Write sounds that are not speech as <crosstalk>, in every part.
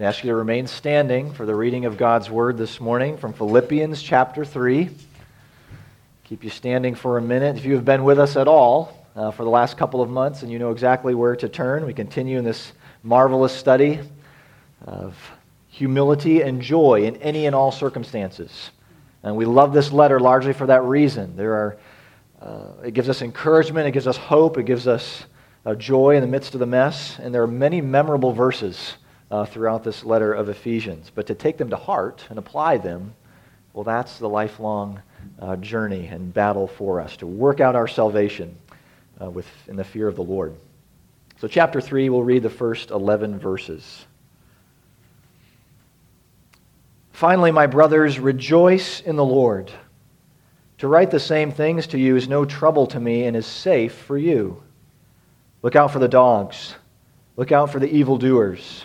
I ask you to remain standing for the reading of God's word this morning from Philippians chapter 3. Keep you standing for a minute. If you have been with us at all uh, for the last couple of months and you know exactly where to turn, we continue in this marvelous study of humility and joy in any and all circumstances. And we love this letter largely for that reason. There are, uh, it gives us encouragement, it gives us hope, it gives us uh, joy in the midst of the mess. And there are many memorable verses uh, throughout this letter of Ephesians. But to take them to heart and apply them, well, that's the lifelong uh, journey and battle for us to work out our salvation uh, with, in the fear of the Lord. So, chapter 3, we'll read the first 11 verses. Finally, my brothers, rejoice in the Lord. To write the same things to you is no trouble to me and is safe for you. Look out for the dogs. Look out for the evildoers.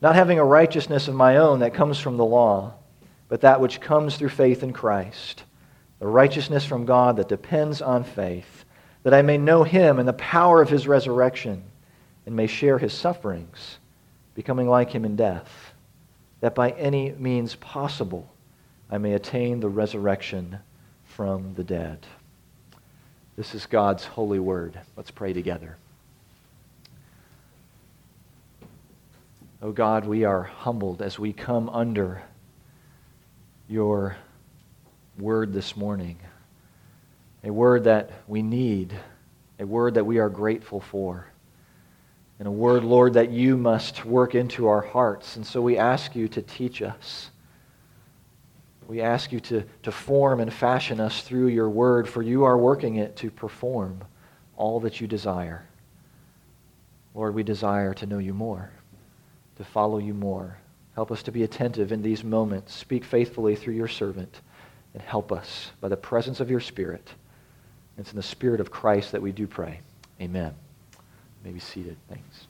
not having a righteousness of my own that comes from the law, but that which comes through faith in Christ, the righteousness from God that depends on faith, that I may know him and the power of his resurrection, and may share his sufferings, becoming like him in death, that by any means possible I may attain the resurrection from the dead. This is God's holy word. Let's pray together. Oh God, we are humbled as we come under your word this morning. A word that we need, a word that we are grateful for, and a word, Lord, that you must work into our hearts. And so we ask you to teach us. We ask you to, to form and fashion us through your word, for you are working it to perform all that you desire. Lord, we desire to know you more, to follow you more. Help us to be attentive in these moments. Speak faithfully through your servant, and help us by the presence of your Spirit. It's in the Spirit of Christ that we do pray. Amen. You may be seated. Thanks.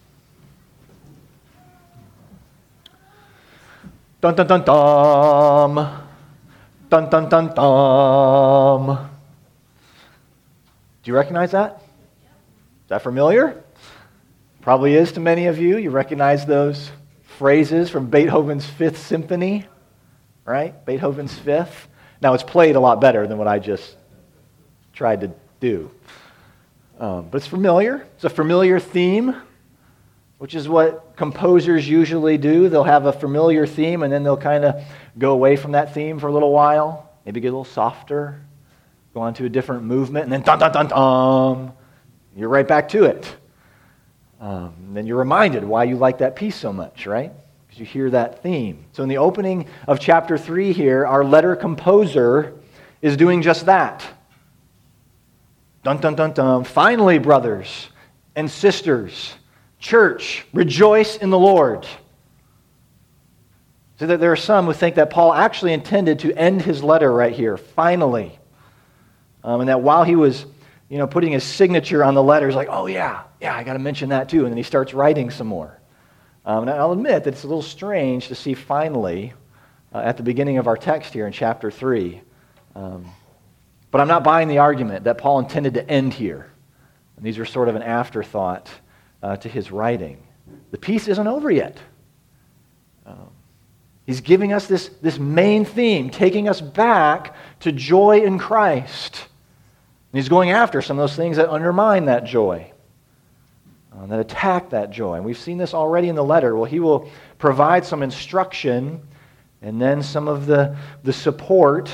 Dun dun dun dun. Dun, dun, dun, dun. Do you recognize that? Is that familiar? Probably is to many of you. You recognize those phrases from Beethoven's Fifth Symphony, right? Beethoven's Fifth. Now, it's played a lot better than what I just tried to do. Um, but it's familiar. It's a familiar theme, which is what composers usually do. They'll have a familiar theme and then they'll kind of go away from that theme for a little while, maybe get a little softer, go on to a different movement, and then dun dun dun dun, you're right back to it. Um, then you're reminded why you like that piece so much, right? Because you hear that theme. So in the opening of chapter 3 here, our letter composer is doing just that. Dun dun dun dun. Finally, brothers and sisters, church, rejoice in the Lord. So that there are some who think that Paul actually intended to end his letter right here, finally. Um, and that while he was you know, putting his signature on the letters, like, oh, yeah, yeah, I got to mention that too. And then he starts writing some more. Um, and I'll admit that it's a little strange to see finally uh, at the beginning of our text here in chapter 3. Um, but I'm not buying the argument that Paul intended to end here. And these are sort of an afterthought uh, to his writing. The piece isn't over yet. Um, He's giving us this, this main theme, taking us back to joy in Christ. And he's going after some of those things that undermine that joy, uh, that attack that joy. And we've seen this already in the letter. Well, he will provide some instruction and then some of the, the support,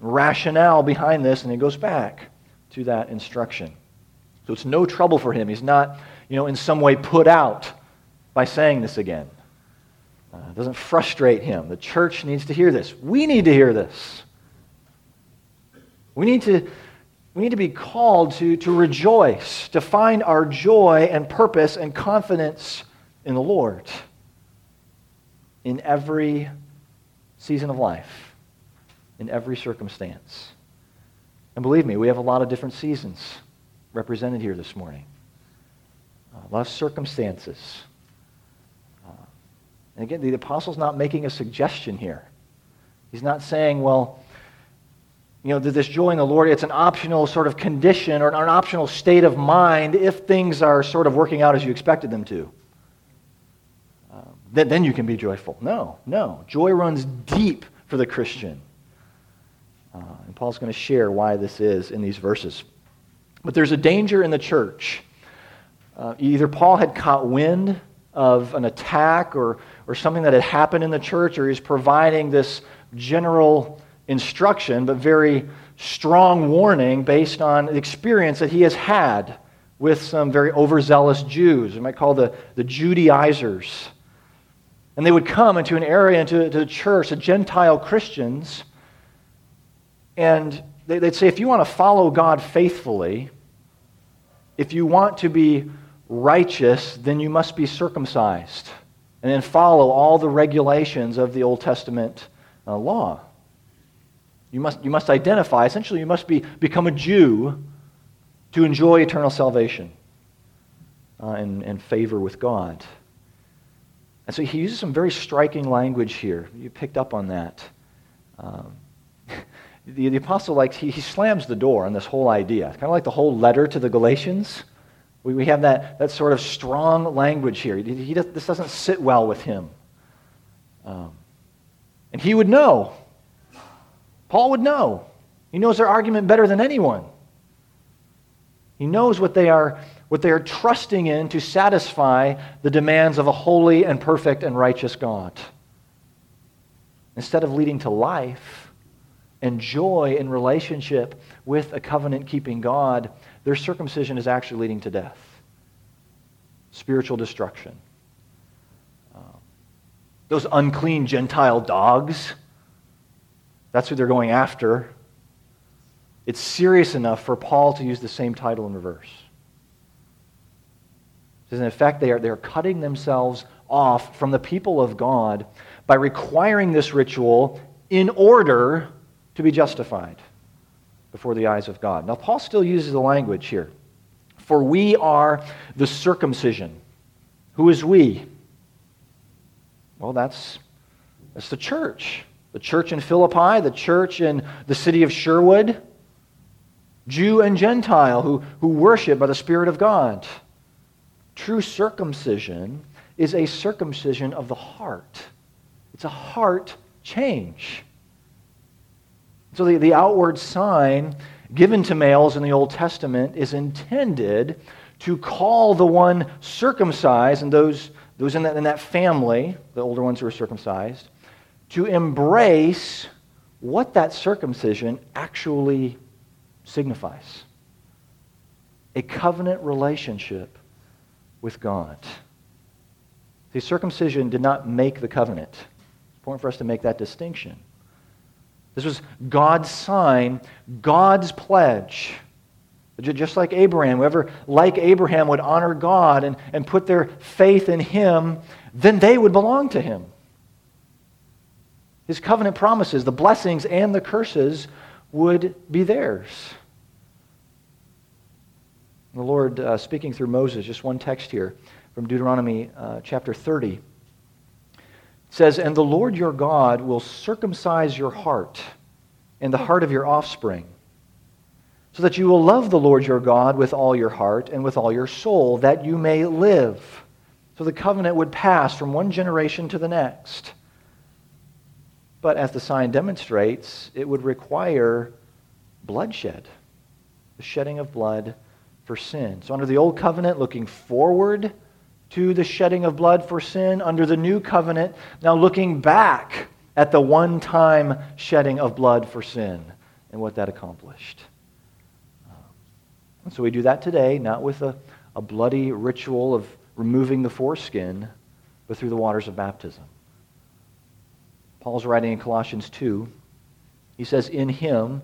rationale behind this, and he goes back to that instruction. So it's no trouble for him. He's not, you know, in some way put out by saying this again. Uh, it doesn't frustrate him. The church needs to hear this. We need to hear this. We need to, we need to be called to, to rejoice, to find our joy and purpose and confidence in the Lord in every season of life, in every circumstance. And believe me, we have a lot of different seasons represented here this morning, a lot of circumstances. Uh, and again, the apostle's not making a suggestion here. He's not saying, well, you know, this joy in the Lord, it's an optional sort of condition or an optional state of mind if things are sort of working out as you expected them to. Uh, then, then you can be joyful. No, no. Joy runs deep for the Christian. Uh, and Paul's going to share why this is in these verses. But there's a danger in the church. Uh, either Paul had caught wind of an attack or, or something that had happened in the church, or he's providing this general instruction, but very strong warning based on the experience that he has had with some very overzealous Jews. We might call the, the Judaizers. And they would come into an area, into, the church, the Gentile Christians, and they'd say, if you want to follow God faithfully, if you want to be righteous, then you must be circumcised and then follow all the regulations of the Old Testament uh, law. You must, you must identify, essentially, you must be, become a Jew to enjoy eternal salvation uh, and, and favor with God. And so he uses some very striking language here. You picked up on that. Um, <laughs> the, the apostle like he, he slams the door on this whole idea kind of like the whole letter to the galatians we, we have that, that sort of strong language here he, he does, this doesn't sit well with him um, and he would know paul would know. He knows their argument better than anyone. He knows what they are what they are trusting in to satisfy the demands of a holy and perfect and righteous god. Instead of leading to life and joy in relationship with a covenant keeping God, their circumcision is actually leading to death, spiritual destruction. Um, those unclean Gentile dogs, that's who they're going after. It's serious enough for Paul to use the same title in reverse. Because in effect, they are, they are cutting themselves off from the people of God by requiring this ritual in order to be justified before the eyes of God. Now, Paul still uses the language here. For we are the circumcision. Who is we? Well, that's, that's the church. The church in Philippi, the church in the city of Sherwood, Jew and Gentile who, who worship by the Spirit of God. True circumcision is a circumcision of the heart, it's a heart change. So the, the outward sign given to males in the Old Testament is intended to call the one circumcised and those, those in, that, in that family, the older ones who are circumcised, to embrace what that circumcision actually signifies a covenant relationship with God. The circumcision did not make the covenant. It's important for us to make that distinction. This was God's sign, God's pledge. Just like Abraham, whoever, like Abraham, would honor God and, and put their faith in him, then they would belong to him. His covenant promises, the blessings and the curses, would be theirs. The Lord, uh, speaking through Moses, just one text here from Deuteronomy uh, chapter 30 says, And the Lord your God will circumcise your heart and the heart of your offspring, so that you will love the Lord your God with all your heart and with all your soul, that you may live. So the covenant would pass from one generation to the next. But as the sign demonstrates, it would require bloodshed, the shedding of blood for sin. So under the old covenant, looking forward to the shedding of blood for sin under the new covenant, now looking back at the one time shedding of blood for sin and what that accomplished. And so we do that today, not with a, a bloody ritual of removing the foreskin, but through the waters of baptism. Paul's writing in Colossians 2. He says, In him,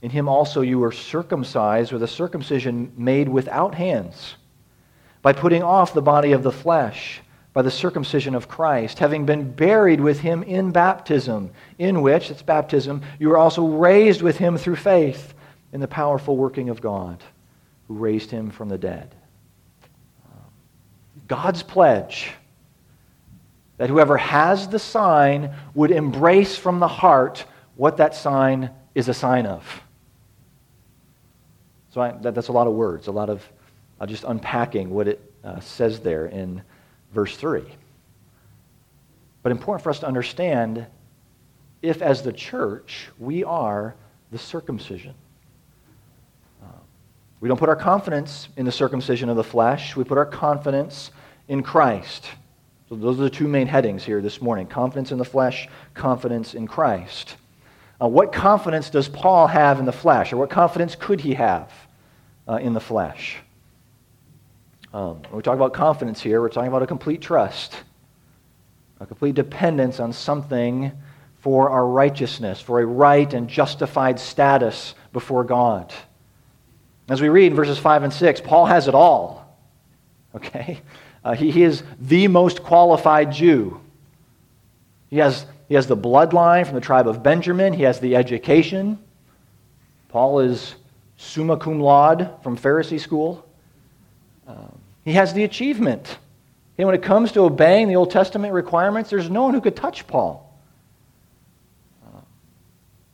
in him also you were circumcised with a circumcision made without hands, by putting off the body of the flesh by the circumcision of Christ, having been buried with him in baptism, in which, it's baptism, you were also raised with him through faith in the powerful working of God who raised him from the dead. God's pledge that whoever has the sign would embrace from the heart what that sign is a sign of. So I, that, that's a lot of words, a lot of uh, just unpacking what it uh, says there in verse 3. But important for us to understand if, as the church, we are the circumcision. We don't put our confidence in the circumcision of the flesh, we put our confidence in Christ. So, those are the two main headings here this morning confidence in the flesh, confidence in Christ. Uh, what confidence does Paul have in the flesh, or what confidence could he have uh, in the flesh? Um, when we talk about confidence here, we're talking about a complete trust, a complete dependence on something for our righteousness, for a right and justified status before God. As we read in verses 5 and 6, Paul has it all. <laughs> Okay? Uh, he, he is the most qualified Jew. He has, he has the bloodline from the tribe of Benjamin, he has the education. Paul is summa cum laude from Pharisee school. Um, he has the achievement. And when it comes to obeying the Old Testament requirements, there's no one who could touch Paul.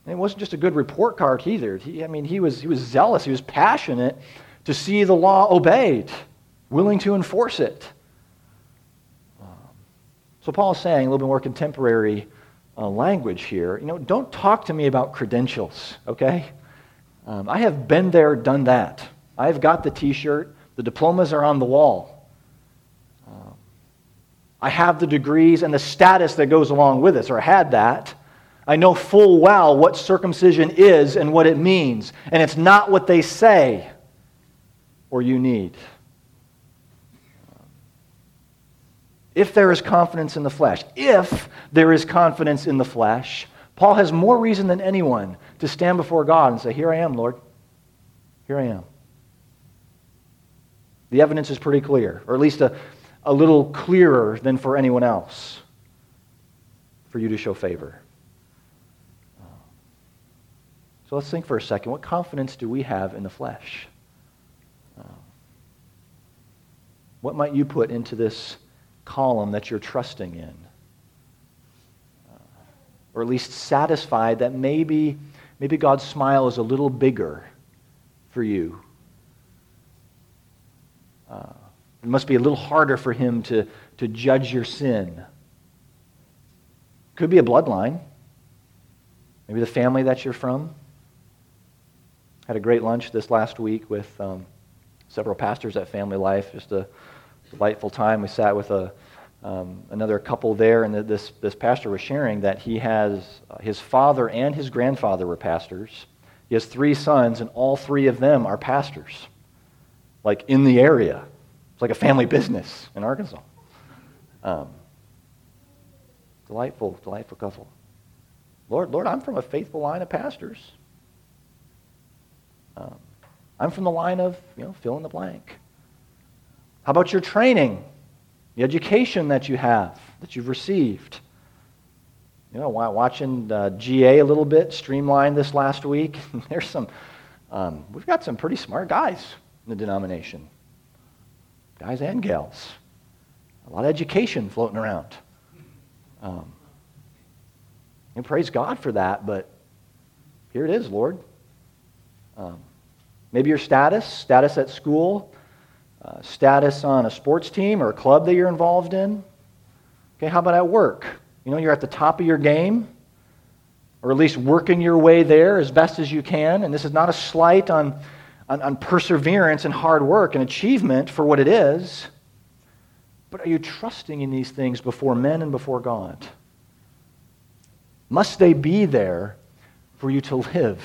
And it wasn't just a good report card either. He, I mean, he was, he was zealous, he was passionate to see the law obeyed, willing to enforce it. So Paul is saying a little bit more contemporary uh, language here. You know, don't talk to me about credentials, okay? Um, I have been there, done that. I've got the t shirt, the diplomas are on the wall. Um, I have the degrees and the status that goes along with it, or I had that. I know full well what circumcision is and what it means. And it's not what they say or you need. If there is confidence in the flesh, if there is confidence in the flesh, Paul has more reason than anyone to stand before God and say, Here I am, Lord. Here I am. The evidence is pretty clear, or at least a, a little clearer than for anyone else, for you to show favor. So let's think for a second. What confidence do we have in the flesh? What might you put into this column that you're trusting in? Or at least satisfied that maybe, maybe God's smile is a little bigger for you. Uh, it must be a little harder for him to, to judge your sin. Could be a bloodline. Maybe the family that you're from. Had a great lunch this last week with um, several pastors at Family Life. Just a delightful time. We sat with a, um, another couple there, and this, this pastor was sharing that he has uh, his father and his grandfather were pastors. He has three sons, and all three of them are pastors, like in the area. It's like a family business in Arkansas. Um, delightful, delightful couple. Lord, Lord, I'm from a faithful line of pastors. Um, I'm from the line of, you know, fill in the blank. How about your training, the education that you have, that you've received? You know, watching GA a little bit, streamlined this last week, <laughs> there's some, um, we've got some pretty smart guys in the denomination, guys and gals. A lot of education floating around. Um, and praise God for that, but here it is, Lord. Um, maybe your status, status at school, uh, status on a sports team or a club that you're involved in. Okay, how about at work? You know, you're at the top of your game, or at least working your way there as best as you can. And this is not a slight on, on, on perseverance and hard work and achievement for what it is. But are you trusting in these things before men and before God? Must they be there for you to live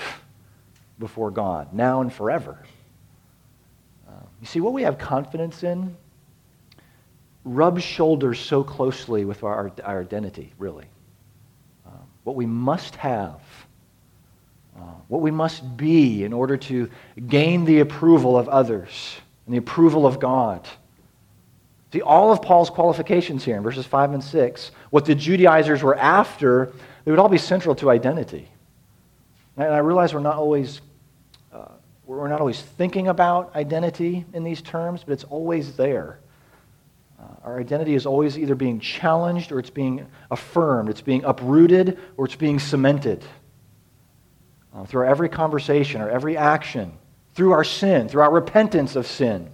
before God, now and forever? You see, what we have confidence in rubs shoulders so closely with our, our identity, really. Uh, what we must have, uh, what we must be in order to gain the approval of others and the approval of God. See, all of Paul's qualifications here in verses 5 and 6, what the Judaizers were after, they would all be central to identity. And I realize we're not always, we're not always thinking about identity in these terms, but it's always there. Uh, our identity is always either being challenged or it's being affirmed, it's being uprooted or it's being cemented. Uh, through every conversation or every action, through our sin, through our repentance of sin,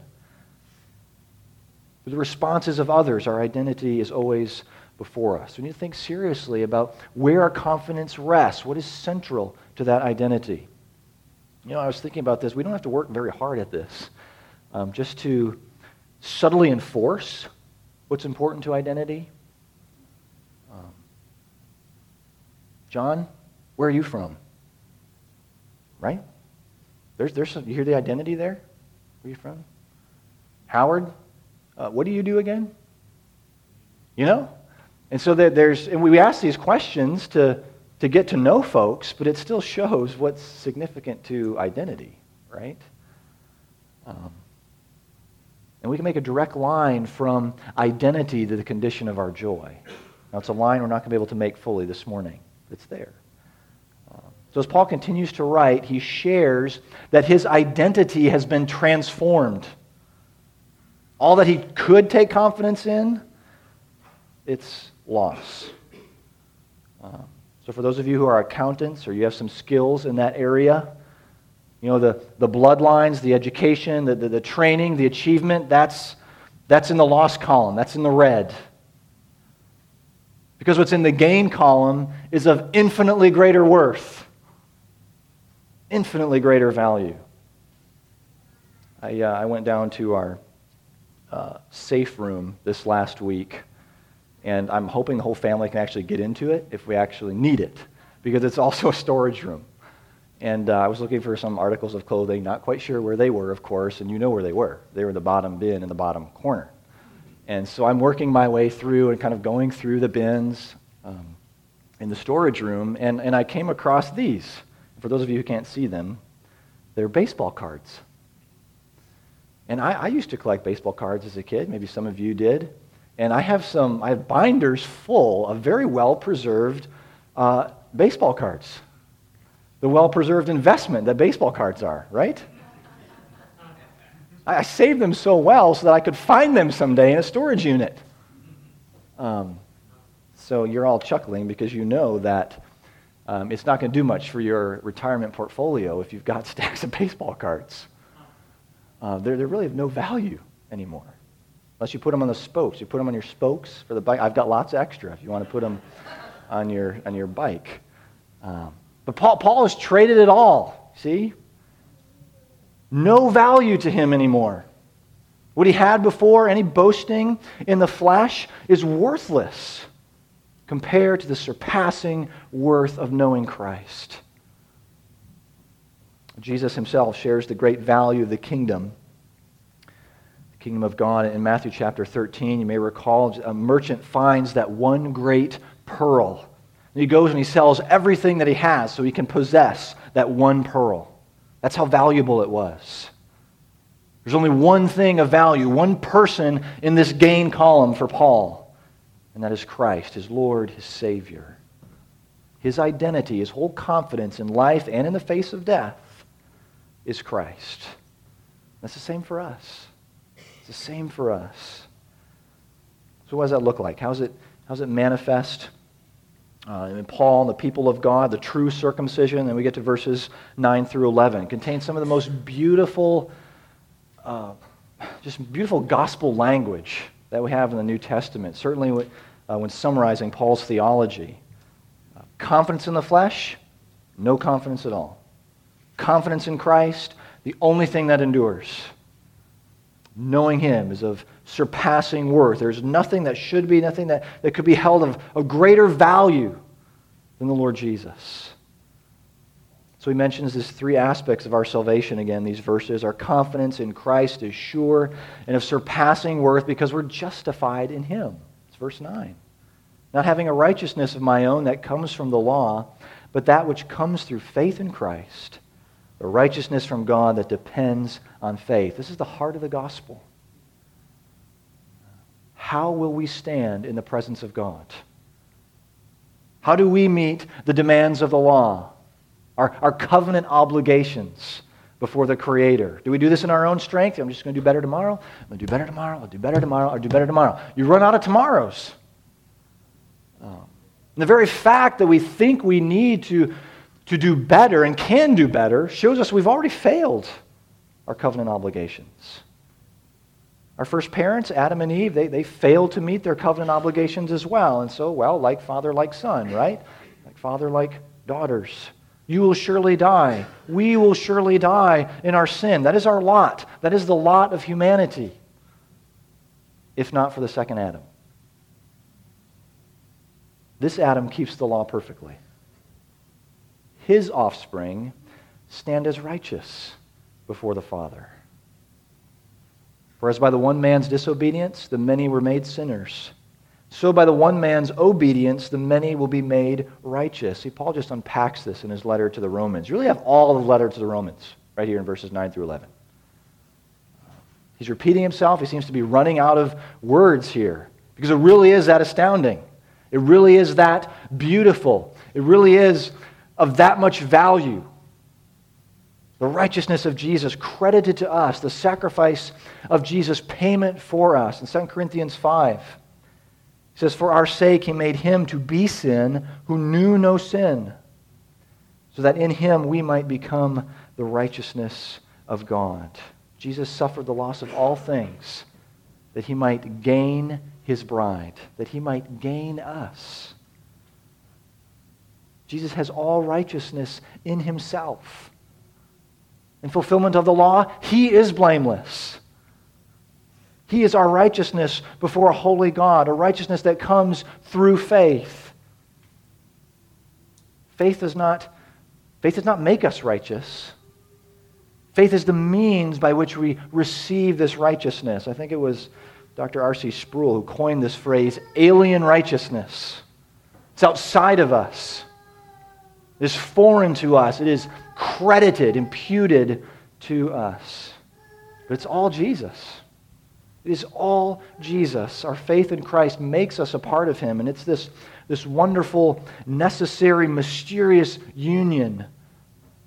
through the responses of others, our identity is always before us. We need to think seriously about where our confidence rests, what is central to that identity. You know, I was thinking about this. We don't have to work very hard at this. Um, just to subtly enforce what's important to identity. Um, John, where are you from? Right? There's, there's some, you hear the identity there? Where are you from? Howard, uh, what do you do again? You know? And so there's, and we ask these questions to, to get to know folks, but it still shows what's significant to identity, right? Um, and we can make a direct line from identity to the condition of our joy. Now, it's a line we're not going to be able to make fully this morning. It's there. Um, so, as Paul continues to write, he shares that his identity has been transformed. All that he could take confidence in, it's loss. Um, so, for those of you who are accountants or you have some skills in that area, you know, the, the bloodlines, the education, the, the, the training, the achievement, that's, that's in the loss column, that's in the red. Because what's in the gain column is of infinitely greater worth, infinitely greater value. I, uh, I went down to our uh, safe room this last week, and I'm hoping the whole family can actually get into it if we actually need it, because it's also a storage room. And uh, I was looking for some articles of clothing, not quite sure where they were, of course, and you know where they were. They were in the bottom bin in the bottom corner. And so I'm working my way through and kind of going through the bins um, in the storage room, and, and I came across these. For those of you who can't see them, they're baseball cards. And I, I used to collect baseball cards as a kid. Maybe some of you did. And I have some, I have binders full of very well preserved uh, baseball cards the well preserved investment that baseball cards are, right? I saved them so well so that I could find them someday in a storage unit. Um, so you're all chuckling because you know that um, it's not going to do much for your retirement portfolio if you've got <laughs> stacks of baseball cards. Uh, they're, they're really of no value anymore. Unless you put them on the spokes. You put them on your spokes for the bike. I've got lots extra if you want to put them on your, on your bike. Um, but Paul, Paul has traded it all, see? No value to him anymore. What he had before, any boasting in the flesh, is worthless compared to the surpassing worth of knowing Christ. Jesus himself shares the great value of the kingdom, kingdom of God. In Matthew chapter 13, you may recall, a merchant finds that one great pearl he goes and he sells everything that he has so he can possess that one pearl. That's how valuable it was. There's only one thing of value, one person in this gain column for Paul, and that is Christ, his Lord, his Savior. His identity, his whole confidence in life and in the face of death is Christ. That's the same for us. It's the same for us. So, what does that look like? How's it, how's it manifest? Uh, Paul and the people of God, the true circumcision, and we get to verses 9 through 11, contains some of the most beautiful, uh, just beautiful gospel language that we have in the New Testament, certainly when, uh, when summarizing Paul's theology. Uh, confidence in the flesh, no confidence at all. Confidence in Christ, the only thing that endures. Knowing Him is of surpassing worth. There's nothing that should be, nothing that, that could be held of, of greater value than the Lord Jesus. So he mentions these three aspects of our salvation again, these verses. Our confidence in Christ is sure and of surpassing worth because we're justified in him. It's verse 9. Not having a righteousness of my own that comes from the law, but that which comes through faith in Christ, a righteousness from God that depends on faith. This is the heart of the gospel. How will we stand in the presence of God? How do we meet the demands of the law, our, our covenant obligations before the Creator? Do we do this in our own strength? I'm just going to do better tomorrow. I'm going to do better tomorrow. I'll do better tomorrow. I'll do better tomorrow. You run out of tomorrows. Um, the very fact that we think we need to, to do better and can do better shows us we've already failed our covenant obligations. Our first parents, Adam and Eve, they, they failed to meet their covenant obligations as well. And so, well, like father, like son, right? Like father, like daughters. You will surely die. We will surely die in our sin. That is our lot. That is the lot of humanity, if not for the second Adam. This Adam keeps the law perfectly. His offspring stand as righteous before the Father. For as by the one man's disobedience the many were made sinners, so by the one man's obedience the many will be made righteous. See, Paul just unpacks this in his letter to the Romans. You really have all the letter to the Romans right here in verses 9 through 11. He's repeating himself. He seems to be running out of words here because it really is that astounding. It really is that beautiful. It really is of that much value the righteousness of Jesus credited to us, the sacrifice of Jesus' payment for us. In 2 Corinthians 5, he says, For our sake he made him to be sin who knew no sin, so that in him we might become the righteousness of God. Jesus suffered the loss of all things that he might gain his bride, that he might gain us. Jesus has all righteousness in himself in fulfillment of the law, he is blameless. He is our righteousness before a holy God, a righteousness that comes through faith. Faith does not, faith does not make us righteous. Faith is the means by which we receive this righteousness. I think it was Dr. R.C. Sproul who coined this phrase alien righteousness. It's outside of us, is foreign to us, it is credited, imputed to us. But it's all Jesus. It is all Jesus. Our faith in Christ makes us a part of Him, and it's this, this wonderful, necessary, mysterious union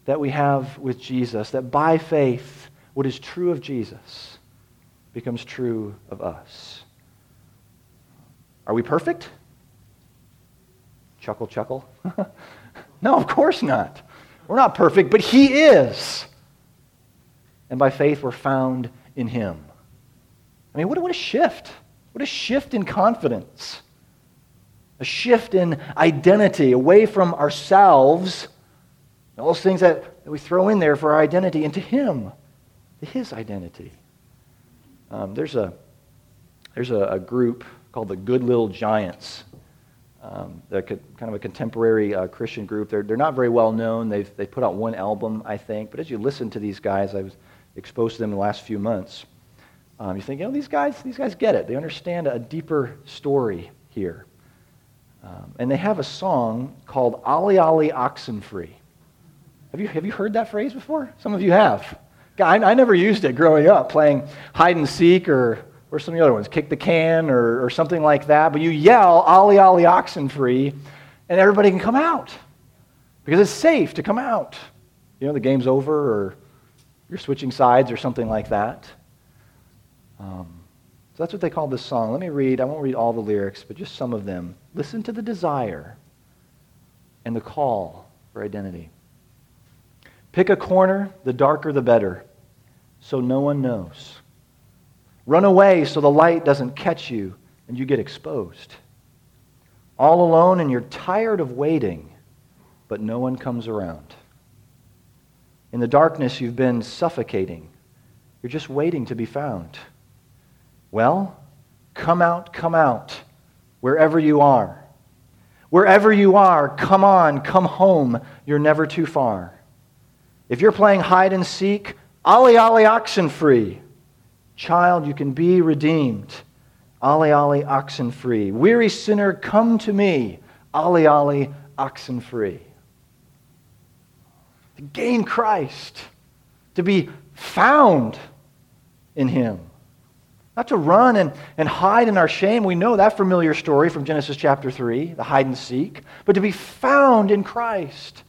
that we have with Jesus, that by faith, what is true of Jesus becomes true of us. Are we perfect? Chuckle, chuckle. <laughs> no, of course not. We're not perfect, but He is. And by faith, we're found in Him. I mean, what, what a shift. What a shift in confidence. A shift in identity away from ourselves, all those things that, that we throw in there for our identity, into Him, His identity. Um, there's a, there's a, a group called the Good Little Giants um, they're kind of a contemporary uh, Christian group. They're, they're not very well known. They've, they put out one album, I think. But as you listen to these guys, I was exposed to them in the last few months. Um, you think, you know, these guys, these guys get it. They understand a deeper story here. Um, and they have a song called "Ollie Ollie Oxenfree." Have you, have you heard that phrase before? Some of you have. I, I never used it growing up, playing hide and seek or or some of the other ones, kick the can or, or something like that. But you yell, Ollie, Ollie, Oxenfree, and everybody can come out because it's safe to come out. You know, the game's over or you're switching sides or something like that. Um, so that's what they call this song. Let me read, I won't read all the lyrics, but just some of them. Listen to the desire and the call for identity. Pick a corner, the darker the better, so no one knows. Run away so the light doesn't catch you and you get exposed. All alone and you're tired of waiting, but no one comes around. In the darkness, you've been suffocating. You're just waiting to be found. Well, come out, come out, wherever you are. Wherever you are, come on, come home. You're never too far. If you're playing hide and seek, ollie ollie oxen free. Child, you can be redeemed. Ollie Ollie oxen free. Weary sinner, come to me. Ollie Ollie oxen free. To gain Christ, to be found in Him. Not to run and, and hide in our shame. We know that familiar story from Genesis chapter 3, the hide and seek. But to be found in Christ.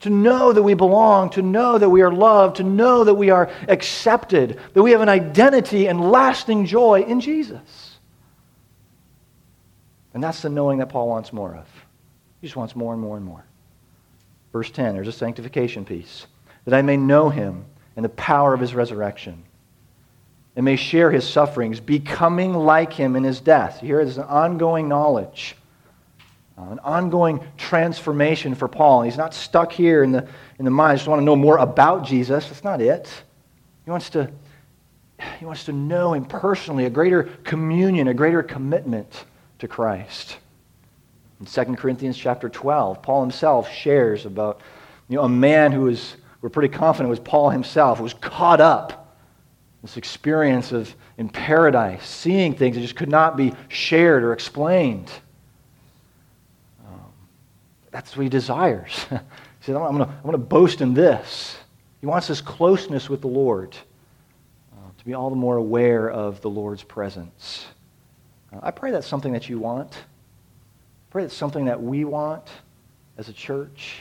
To know that we belong, to know that we are loved, to know that we are accepted, that we have an identity and lasting joy in Jesus. And that's the knowing that Paul wants more of. He just wants more and more and more. Verse 10, there's a sanctification piece. That I may know him and the power of his resurrection and may share his sufferings, becoming like him in his death. Here is an ongoing knowledge, Uh, an ongoing transformation for Paul. He's not stuck here in the, in the mind. I just want to know more about Jesus. That's not it. He wants to, he wants to know him personally, a greater communion, a greater commitment to Christ. In 2 Corinthians chapter 12, Paul himself shares about you know, a man who was, we're pretty confident was Paul himself, was caught up this experience of in paradise, seeing things that just could not be shared or explained. That's what he desires. <laughs> he said, I'm going to boast in this. He wants this closeness with the Lord, uh, to be all the more aware of the Lord's presence. Uh, I pray that's something that you want. I pray that's something that we want as a church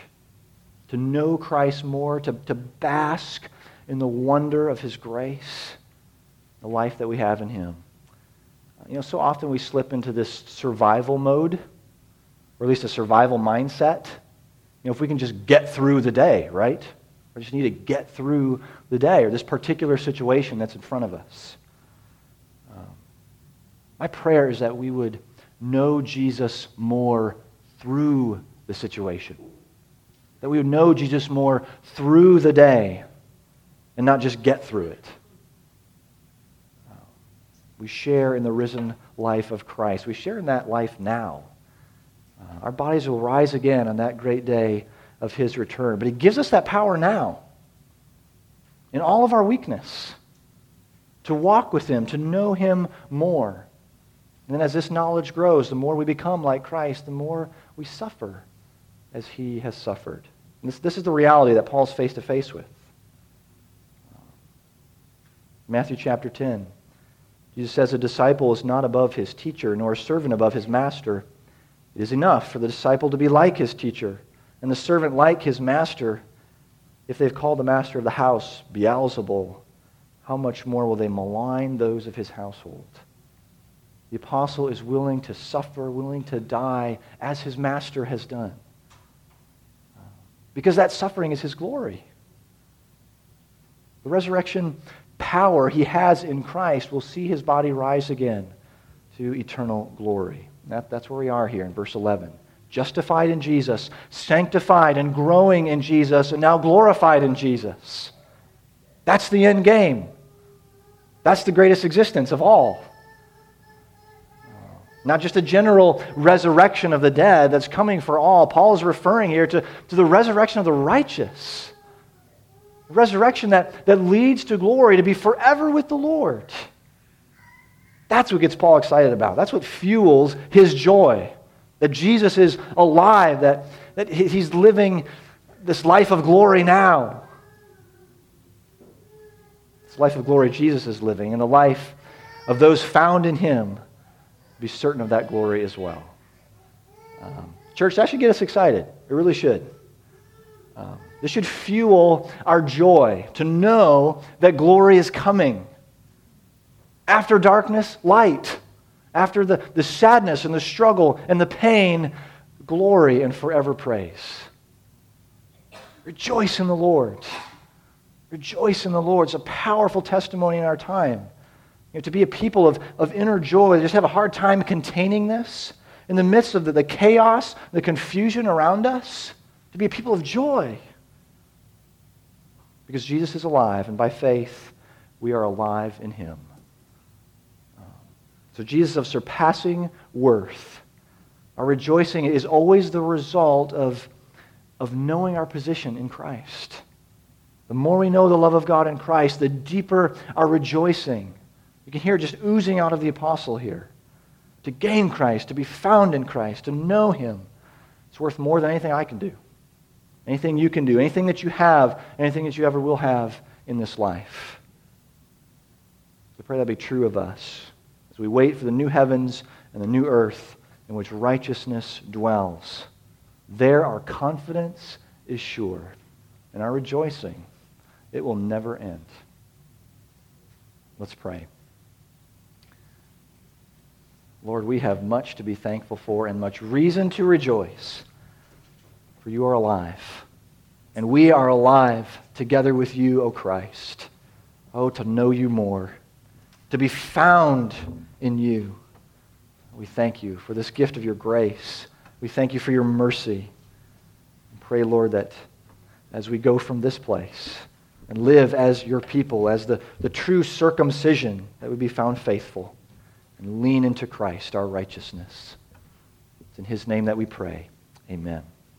to know Christ more, to, to bask in the wonder of his grace, the life that we have in him. You know, so often we slip into this survival mode, or at least a survival mindset. You know, if we can just get through the day, right? We just need to get through the day or this particular situation that's in front of us. Um, my prayer is that we would know Jesus more through the situation. That we would know Jesus more through the day and not just get through it. We share in the risen life of Christ. We share in that life now. Uh, our bodies will rise again on that great day of his return. But he gives us that power now, in all of our weakness, to walk with him, to know him more. And then as this knowledge grows, the more we become like Christ, the more we suffer as he has suffered. This, this is the reality that Paul's face to face with. Matthew chapter 10. Jesus says, A disciple is not above his teacher, nor a servant above his master. It is enough for the disciple to be like his teacher, and the servant like his master. If they've called the master of the house Beelzebul, how much more will they malign those of his household? The apostle is willing to suffer, willing to die, as his master has done. Because that suffering is his glory. The resurrection power he has in Christ will see his body rise again to eternal glory. That, that's where we are here in verse 11. Justified in Jesus, sanctified and growing in Jesus, and now glorified in Jesus. That's the end game. That's the greatest existence of all. Not just a general resurrection of the dead that's coming for all. Paul is referring here to, to the resurrection of the righteous resurrection that, that leads to glory, to be forever with the Lord. That's what gets Paul excited about. That's what fuels his joy. That Jesus is alive, that, that he's living this life of glory now. This life of glory Jesus is living, and the life of those found in him, be certain of that glory as well. Um, church, that should get us excited. It really should. Um, this should fuel our joy to know that glory is coming. After darkness, light. After the, the sadness and the struggle and the pain, glory and forever praise. Rejoice in the Lord. Rejoice in the Lord. It's a powerful testimony in our time. You know, to be a people of, of inner joy, they just have a hard time containing this in the midst of the, the chaos, the confusion around us, to be a people of joy. Because Jesus is alive, and by faith, we are alive in him. So, Jesus of surpassing worth, Our rejoicing is always the result of, of knowing our position in Christ. The more we know the love of God in Christ, the deeper our rejoicing. You can hear it just oozing out of the apostle here. To gain Christ, to be found in Christ, to know Him, it's worth more than anything I can do, anything you can do, anything that you have, anything that you ever will have in this life. We pray that be true of us we wait for the new heavens and the new earth in which righteousness dwells. There our confidence is sure, and our rejoicing, it will never end. Let's pray. Lord, we have much to be thankful for and much reason to rejoice, for you are alive. And we are alive together with you, O Christ. Oh, to know you more, to be found in you. We thank you for this gift of your grace. We thank you for your mercy. And pray, Lord, that as we go from this place and live as your people, as the, the true circumcision, that we be found faithful and lean into Christ, our righteousness. It's in his name that we pray. Amen.